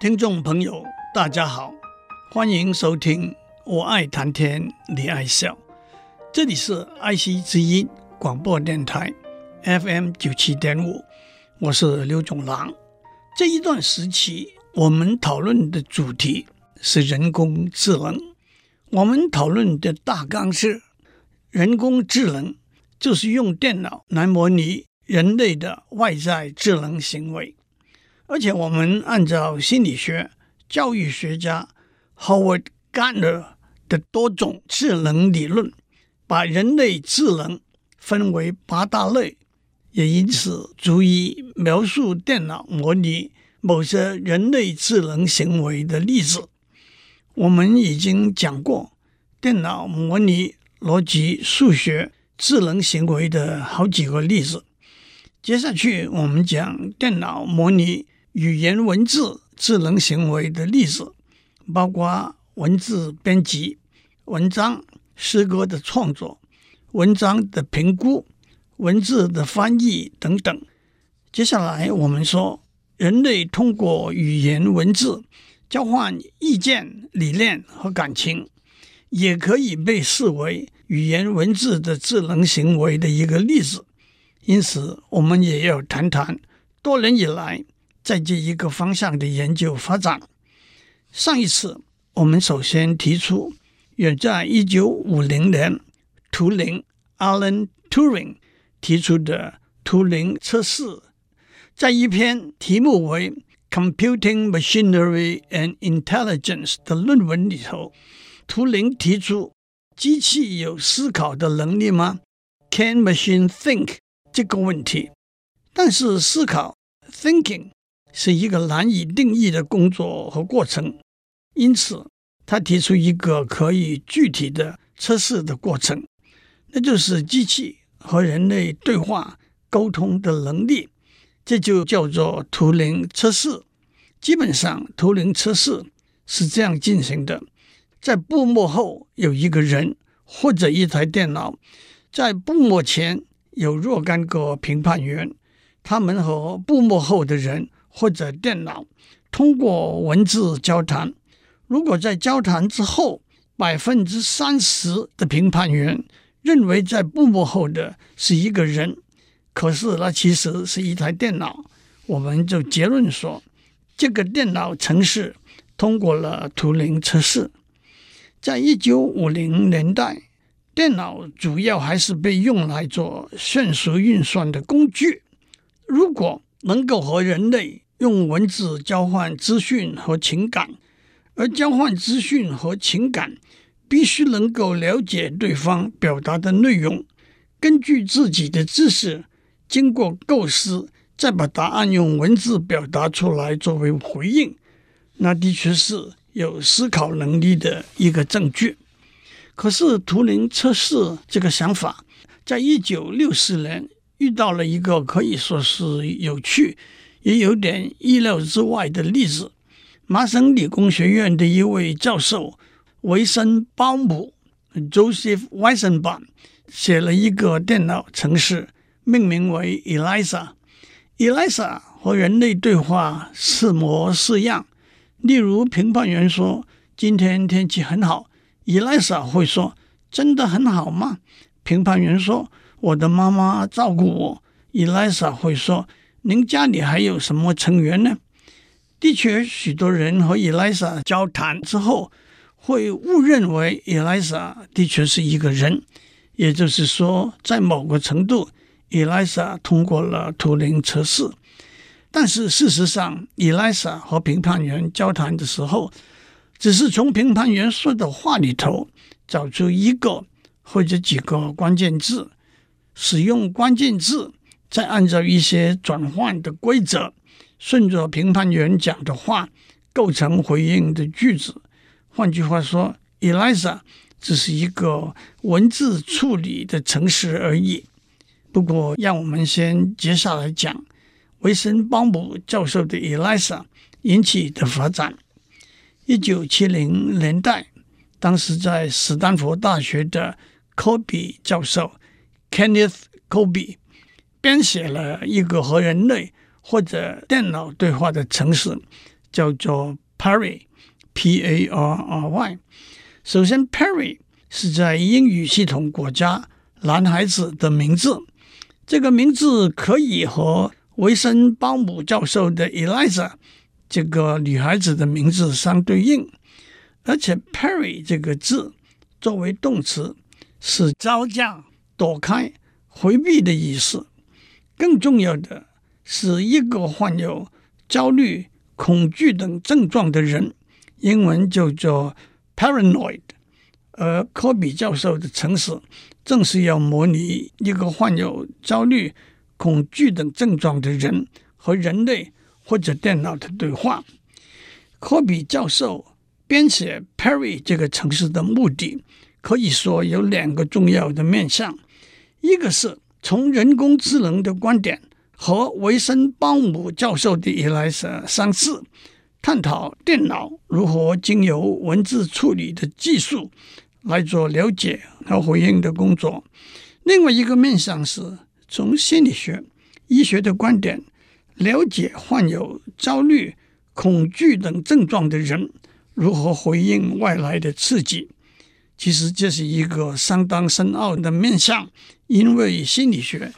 听众朋友，大家好，欢迎收听《我爱谈天，你爱笑》，这里是爱惜之音广播电台 FM 九七点五，我是刘总郎。这一段时期，我们讨论的主题是人工智能。我们讨论的大纲是：人工智能就是用电脑来模拟人类的外在智能行为。而且，我们按照心理学教育学家 Howard Gardner 的多种智能理论，把人类智能分为八大类，也因此足以描述电脑模拟某些人类智能行为的例子。我们已经讲过电脑模拟逻辑、数学智能行为的好几个例子。接下去，我们讲电脑模拟。语言文字智能行为的例子，包括文字编辑、文章、诗歌的创作、文章的评估、文字的翻译等等。接下来，我们说，人类通过语言文字交换意见、理念和感情，也可以被视为语言文字的智能行为的一个例子。因此，我们也要谈谈多年以来。在这一个方向的研究发展。上一次我们首先提出，远在一九五零年，图灵 （Alan Turing） 提出的图灵测试，在一篇题目为《Computing Machinery and Intelligence》的论文里头，图灵提出：机器有思考的能力吗？Can machine think？这个问题。但是思考 （thinking）。是一个难以定义的工作和过程，因此他提出一个可以具体的测试的过程，那就是机器和人类对话沟通的能力，这就叫做图灵测试。基本上，图灵测试是这样进行的：在布幕后有一个人或者一台电脑，在布幕前有若干个评判员，他们和布幕后的人。或者电脑通过文字交谈，如果在交谈之后，百分之三十的评判员认为在布幕后的是一个人，可是那其实是一台电脑，我们就结论说，这个电脑程式通过了图灵测试。在一九五零年代，电脑主要还是被用来做迅速运算的工具。如果能够和人类用文字交换资讯和情感，而交换资讯和情感必须能够了解对方表达的内容，根据自己的知识经过构思，再把答案用文字表达出来作为回应，那的确是有思考能力的一个证据。可是图灵测试这个想法，在一九六四年。遇到了一个可以说是有趣，也有点意料之外的例子。麻省理工学院的一位教授维森鲍姆 （Joseph Weizenbaum） 写了一个电脑程式，命名为 Eliza。Eliza 和人类对话似模似样。例如，评判员说：“今天天气很好。”Eliza 会说：“真的很好吗？”评判员说。我的妈妈照顾我。伊丽莎会说：“您家里还有什么成员呢？”的确，许多人和伊丽莎交谈之后，会误认为伊丽莎的确是一个人。也就是说，在某个程度，伊丽莎通过了图灵测试。但是事实上，伊丽莎和评判员交谈的时候，只是从评判员说的话里头找出一个或者几个关键字。使用关键字，再按照一些转换的规则，顺着评判员讲的话构成回应的句子。换句话说，Eliza 只是一个文字处理的程式而已。不过，让我们先接下来讲维森鲍姆教授的 Eliza 引起的发展。一九七零年代，当时在斯坦福大学的科比教授。Kenneth Colby 编写了一个和人类或者电脑对话的程式，叫做 Parry，P-A-R-R-Y。首先，Parry 是在英语系统国家男孩子的名字，这个名字可以和维森鲍姆教授的 Eliza 这个女孩子的名字相对应，而且 Parry 这个字作为动词是招架、躲开、回避的意思。更重要的是，一个患有焦虑、恐惧等症状的人，英文叫做 paranoid。而科比教授的城市正是要模拟一个患有焦虑、恐惧等症状的人和人类或者电脑的对话。科比教授编写 Parry 这个城市的目的，可以说有两个重要的面向，一个是。从人工智能的观点和维森鲍姆教授的以来是相似，探讨电脑如何经由文字处理的技术来做了解和回应的工作。另外一个面向是从心理学、医学的观点了解患有焦虑、恐惧等症状的人如何回应外来的刺激。其实这是一个相当深奥的面向，因为心理学、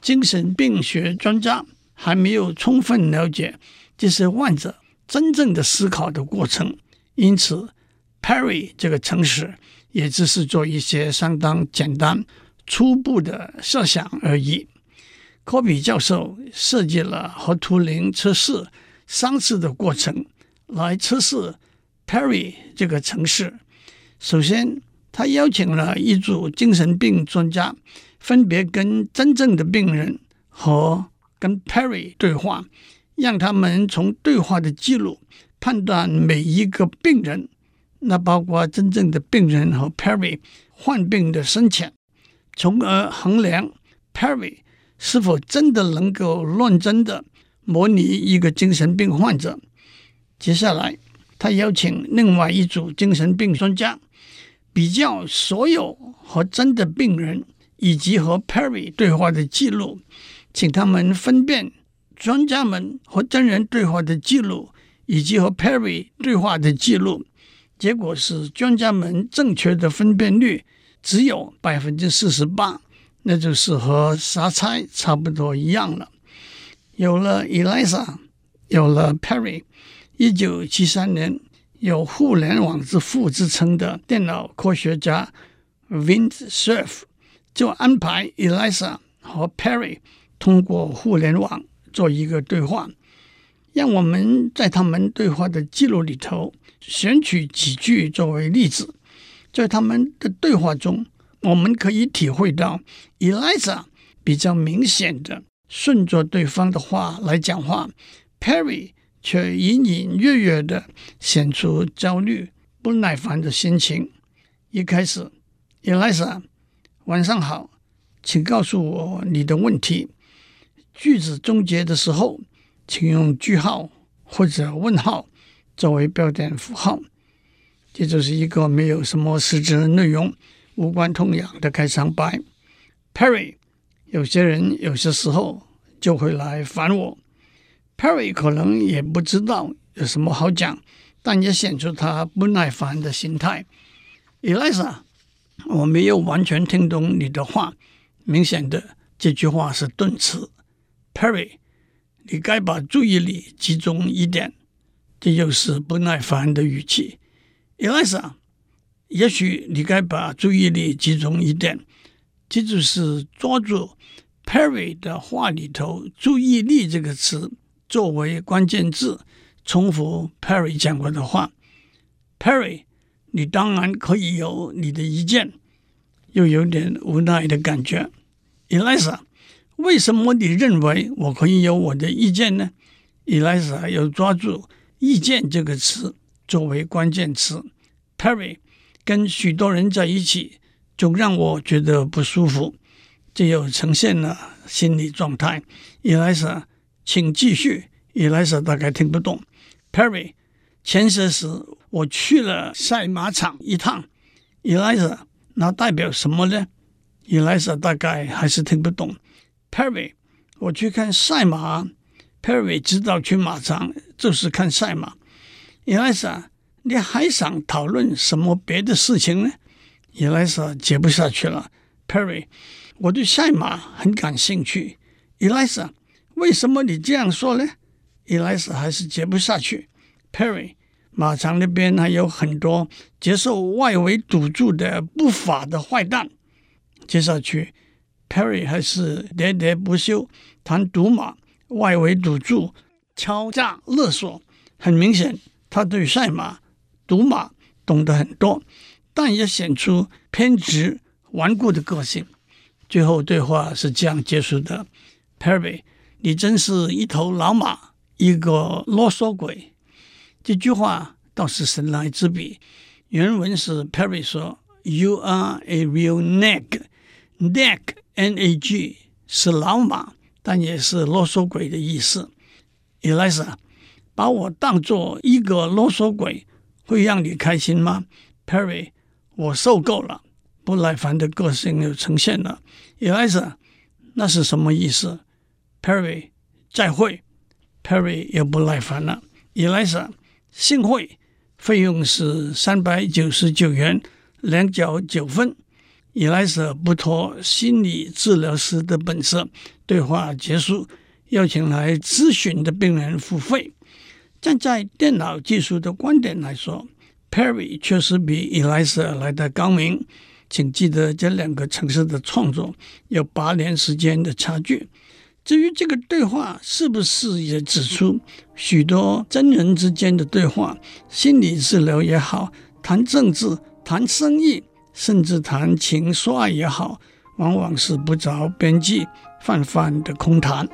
精神病学专家还没有充分了解这些患者真正的思考的过程，因此，Perry 这个城市也只是做一些相当简单、初步的设想而已。科比教授设计了和图灵测试相似的过程来测试 Perry 这个城市。首先，他邀请了一组精神病专家，分别跟真正的病人和跟 Perry 对话，让他们从对话的记录判断每一个病人，那包括真正的病人和 Perry 患病的深浅，从而衡量 Perry 是否真的能够认真的模拟一个精神病患者。接下来，他邀请另外一组精神病专家。比较所有和真的病人以及和 Perry 对话的记录，请他们分辨专家们和真人对话的记录以及和 Perry 对话的记录。结果是专家们正确的分辨率只有百分之四十八，那就是和瞎猜差不多一样了。有了 Elisa，有了 Perry，一九七三年。有“互联网之父”之称的电脑科学家 Vint Cerf 就安排 Eliza 和 Perry 通过互联网做一个对话，让我们在他们对话的记录里头选取几句作为例子。在他们的对话中，我们可以体会到 Eliza 比较明显的顺着对方的话来讲话，Perry。却隐隐约约的显出焦虑、不耐烦的心情。一开始，Eliza，晚上好，请告诉我你的问题。句子终结的时候，请用句号或者问号作为标点符号。这就是一个没有什么实质内容、无关痛痒的开场白。Perry，有些人有些时候就会来烦我。Perry 可能也不知道有什么好讲，但也显出他不耐烦的心态。Eliza，我没有完全听懂你的话，明显的这句话是顿词。Perry，你该把注意力集中一点，这又是不耐烦的语气。Eliza，也许你该把注意力集中一点，这就是抓住 Perry 的话里头“注意力”这个词。作为关键字，重复 Perry 讲过的话。Perry，你当然可以有你的意见，又有点无奈的感觉。Eliza，为什么你认为我可以有我的意见呢？Eliza 又抓住“意见”这个词作为关键词。Perry 跟许多人在一起，总让我觉得不舒服，这又呈现了心理状态。Eliza。请继续。，Elisa 大概听不懂。Perry，前些时我去了赛马场一趟。Elisa，那代表什么呢？Elisa 大概还是听不懂。Perry，我去看赛马。Perry 知道去马场就是看赛马。Elisa，，你还想讨论什么别的事情呢？？Elisa 接不下去了。Perry，我对赛马很感兴趣。伊莱莎，为什么你这样说呢？伊莱莎还是接不下去。Perry，马场那边还有很多接受外围赌注的不法的坏蛋。接下去，Perry 还是喋喋不休谈赌马、外围赌注、敲诈勒索。很明显，他对赛马、赌马懂得很多，但也显出偏执、顽固的个性。最后对话是这样结束的：Perry，你真是一头老马，一个啰嗦鬼。这句话倒是神来之笔。原文是 Perry 说：“You are a real nag。” Nag，N-A-G 是老马，但也是啰嗦鬼的意思。Eliza，把我当做一个啰嗦鬼，会让你开心吗？Perry，我受够了，不耐烦的个性又呈现了。Eliza，那是什么意思？Perry，再会。Perry 又不耐烦了。Eliza，幸会，费用是三百九十九元，两角九分。Elisa 不脱心理治疗师的本色，对话结束，邀请来咨询的病人付费。站在电脑技术的观点来说，Perry 确实比 Elisa 来得高明。请记得这两个城市的创作有八年时间的差距。至于这个对话是不是也指出许多真人之间的对话，心理治疗也好，谈政治、谈生意。甚至谈情说爱也好，往往是不着边际、泛泛的空谈。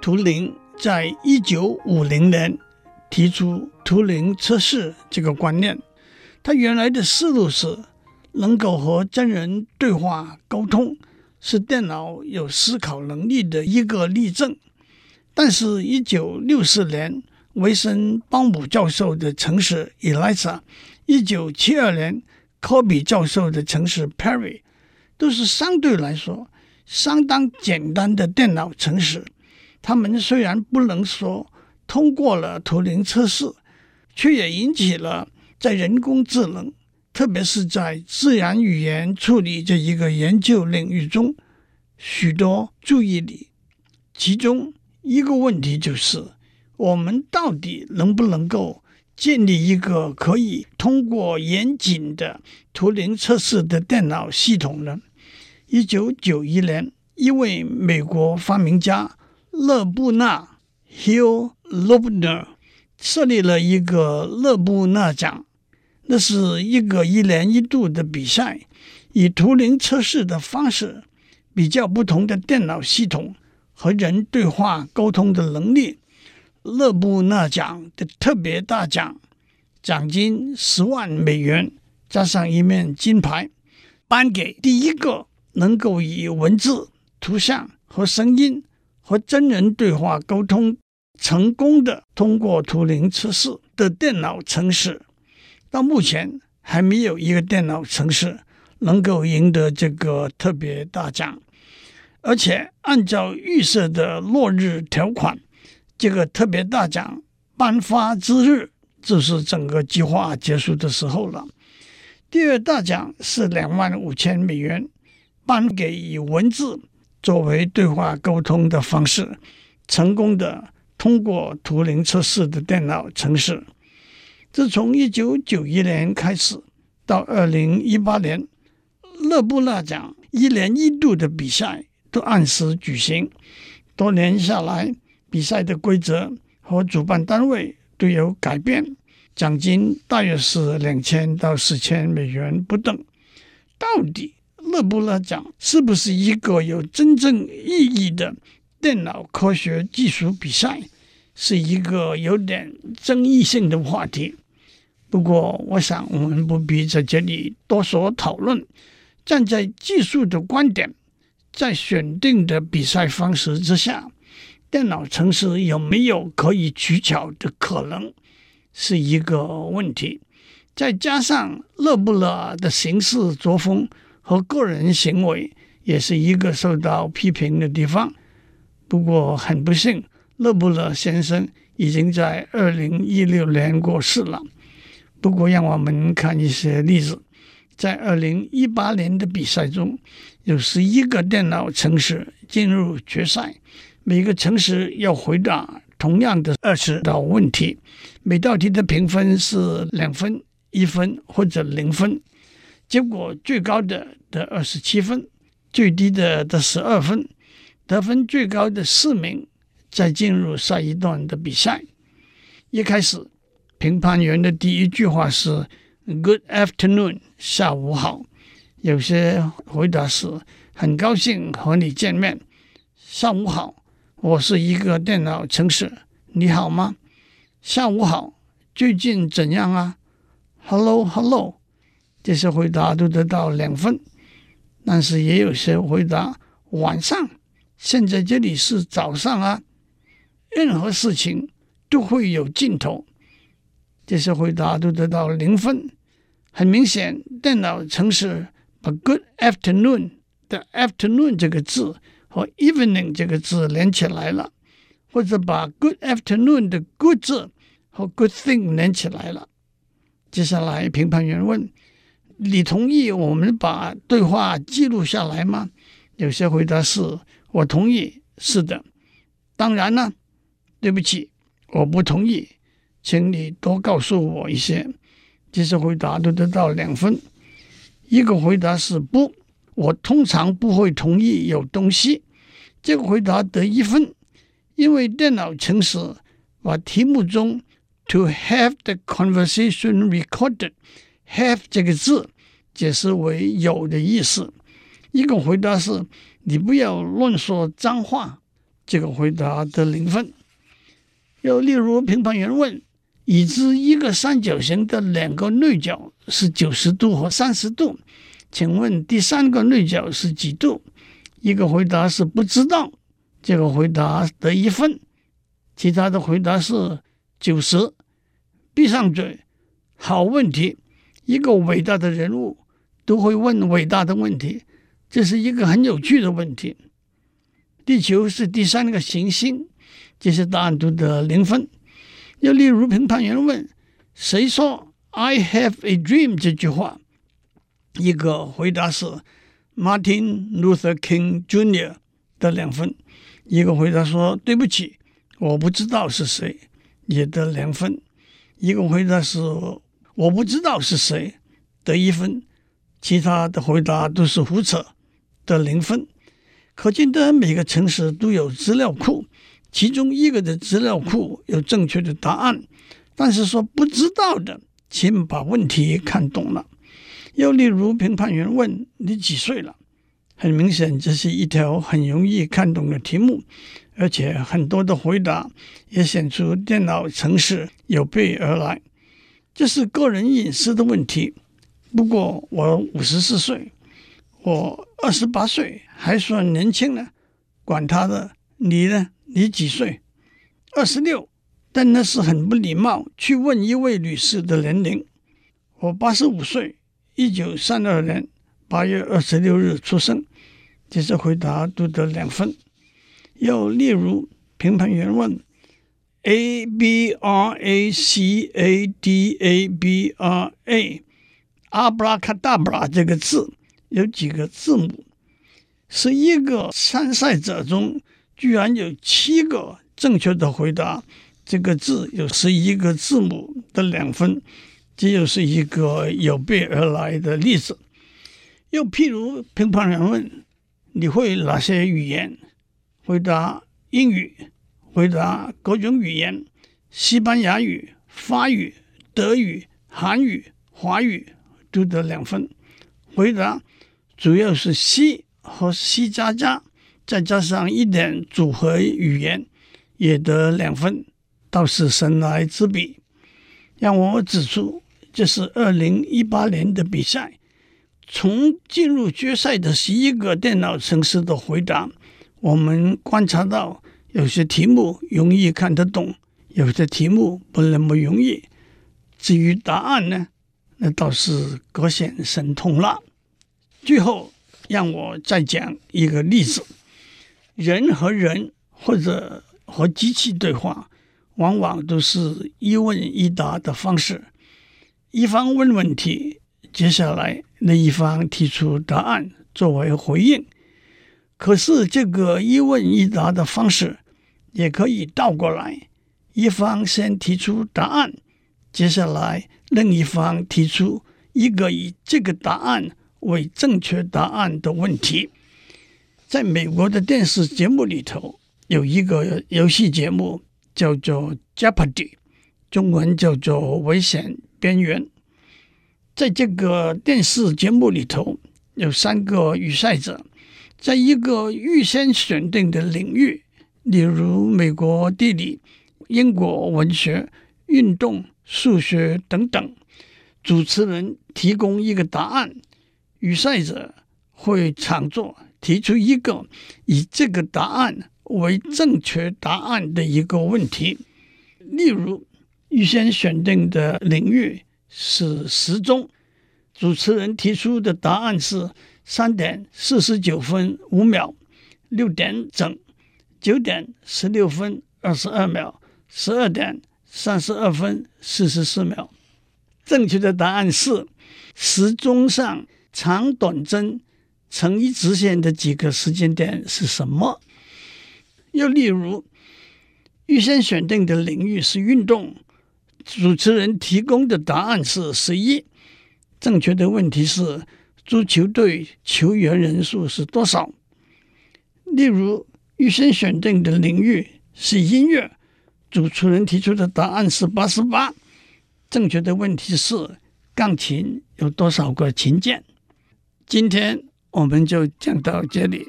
图灵在一九五零年提出图灵测试这个观念，他原来的思路是能够和真人对话沟通，是电脑有思考能力的一个例证。但是，一九六四年，维森鲍姆教授的程式 Eliza，一九七二年，科比教授的程式 Perry，都是相对来说相当简单的电脑程式。他们虽然不能说通过了图灵测试，却也引起了在人工智能，特别是在自然语言处理这一个研究领域中许多注意力，其中。一个问题就是，我们到底能不能够建立一个可以通过严谨的图灵测试的电脑系统呢？一九九一年，一位美国发明家勒布纳 （Hugh Lobner） 设立了一个勒布纳奖，那是一个一年一度的比赛，以图灵测试的方式比较不同的电脑系统。和人对话沟通的能力，勒布纳奖的特别大奖，奖金十万美元，加上一面金牌，颁给第一个能够以文字、图像和声音和真人对话沟通成功的通过图灵测试的电脑城市。到目前还没有一个电脑城市能够赢得这个特别大奖。而且按照预设的落日条款，这个特别大奖颁发之日就是整个计划结束的时候了。第二大奖是两万五千美元，颁给以文字作为对话沟通的方式，成功的通过图灵测试的电脑程式。自从一九九一年开始到二零一八年，勒布纳奖一年一度的比赛。都按时举行，多年下来，比赛的规则和主办单位都有改变，奖金大约是两千到四千美元不等。到底勒布纳奖是不是一个有真正意义的电脑科学技术比赛，是一个有点争议性的话题。不过，我想我们不必在这里多说讨论。站在技术的观点。在选定的比赛方式之下，电脑程式有没有可以取巧的可能，是一个问题。再加上勒布纳的行事作风和个人行为，也是一个受到批评的地方。不过很不幸，勒布勒先生已经在二零一六年过世了。不过，让我们看一些例子，在二零一八年的比赛中，有十一个电脑城市进入决赛，每个城市要回答同样的二十道问题，每道题的评分是两分、一分或者零分。结果最高的得二十七分，最低的得十二分，得分最高的四名再进入下一段的比赛。一开始，评判员的第一句话是 “Good afternoon”，下午好。有些回答是很高兴和你见面，下午好。我是一个电脑程式，你好吗？下午好，最近怎样啊？Hello，Hello。这些回答都得到两分，但是也有些回答晚上，现在这里是早上啊。任何事情都会有尽头，这些回答都得到零分。很明显，电脑程式把 “good afternoon” 的 “afternoon” 这个字和 “evening” 这个字连起来了，或者把 “good afternoon” 的 “good” 字和 “good thing” 连起来了。接下来，评判员问。你同意我们把对话记录下来吗？有些回答是“我同意”，是的。当然呢，对不起，我不同意，请你多告诉我一些。这些回答都得到两分。一个回答是“不”，我通常不会同意有东西。这个回答得一分，因为电脑程式把题目中 “to have the conversation recorded”。have 这个字解释为有的意思。一个回答是“你不要乱说脏话”，这个回答得零分。又例如，评判员问：“已知一个三角形的两个内角是九十度和三十度，请问第三个内角是几度？”一个回答是“不知道”，这个回答得一分。其他的回答是九十。闭上嘴，好问题。一个伟大的人物都会问伟大的问题，这是一个很有趣的问题。地球是第三个行星，这些答案都得零分。又例如，评判员问：“谁说 ‘I have a dream’ 这句话？”一个回答是 Martin Luther King Jr. 得两分。一个回答说：“对不起，我不知道是谁。”也得两分。一个回答是。我不知道是谁，得一分，其他的回答都是胡扯，得零分。可见得每个城市都有资料库，其中一个的资料库有正确的答案，但是说不知道的，请把问题看懂了。又例如，评判员问你几岁了，很明显这是一条很容易看懂的题目，而且很多的回答也显出电脑城市有备而来。这是个人隐私的问题。不过我五十四岁，我二十八岁还算年轻呢。管他的，你呢？你几岁？二十六。但那是很不礼貌，去问一位女士的年龄。我八十五岁，一九三二年八月二十六日出生。这些回答都得两分。又例如，评判员问。A B R A C A D A B R A，阿布拉卡达布拉这个字有几个字母？十一个参赛者中，居然有七个正确的回答。这个字有十一个字母的两分，这又是一个有备而来的例子。又譬如，评判员问：“你会哪些语言？”回答：英语。回答各种语言：西班牙语、法语、德语、韩语、华语都得两分。回答主要是 C 和 C 加加，再加上一点组合语言，也得两分，倒是神来之笔。让我指出，这是二零一八年的比赛，从进入决赛的十一个电脑城市的回答，我们观察到。有些题目容易看得懂，有些题目不那么容易。至于答案呢，那倒是各显神通了。最后让我再讲一个例子：人和人或者和机器对话，往往都是一问一答的方式。一方问问题，接下来另一方提出答案作为回应。可是这个一问一答的方式，也可以倒过来：一方先提出答案，接下来另一方提出一个以这个答案为正确答案的问题。在美国的电视节目里头，有一个游戏节目叫做《Jeopardy》，中文叫做《危险边缘》。在这个电视节目里头，有三个与赛者，在一个预先选定的领域，例如美国地理、英国文学、运动、数学等等。主持人提供一个答案，与赛者会抢作提出一个以这个答案为正确答案的一个问题。例如，预先选定的领域。是时钟，主持人提出的答案是三点四十九分五秒、六点整、九点十六分二十二秒、十二点三十二分四十四秒。正确的答案是时钟上长短针成一直线的几个时间点是什么？又例如，预先选定的领域是运动。主持人提供的答案是十一，正确的问题是足球队球员人数是多少？例如，预先选定的领域是音乐，主持人提出的答案是八十八，正确的问题是钢琴有多少个琴键？今天我们就讲到这里，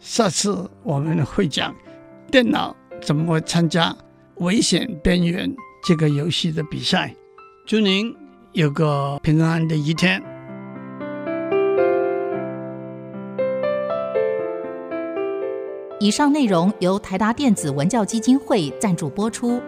下次我们会讲电脑怎么参加危险边缘。这个游戏的比赛，祝您有个平安的一天。以上内容由台达电子文教基金会赞助播出。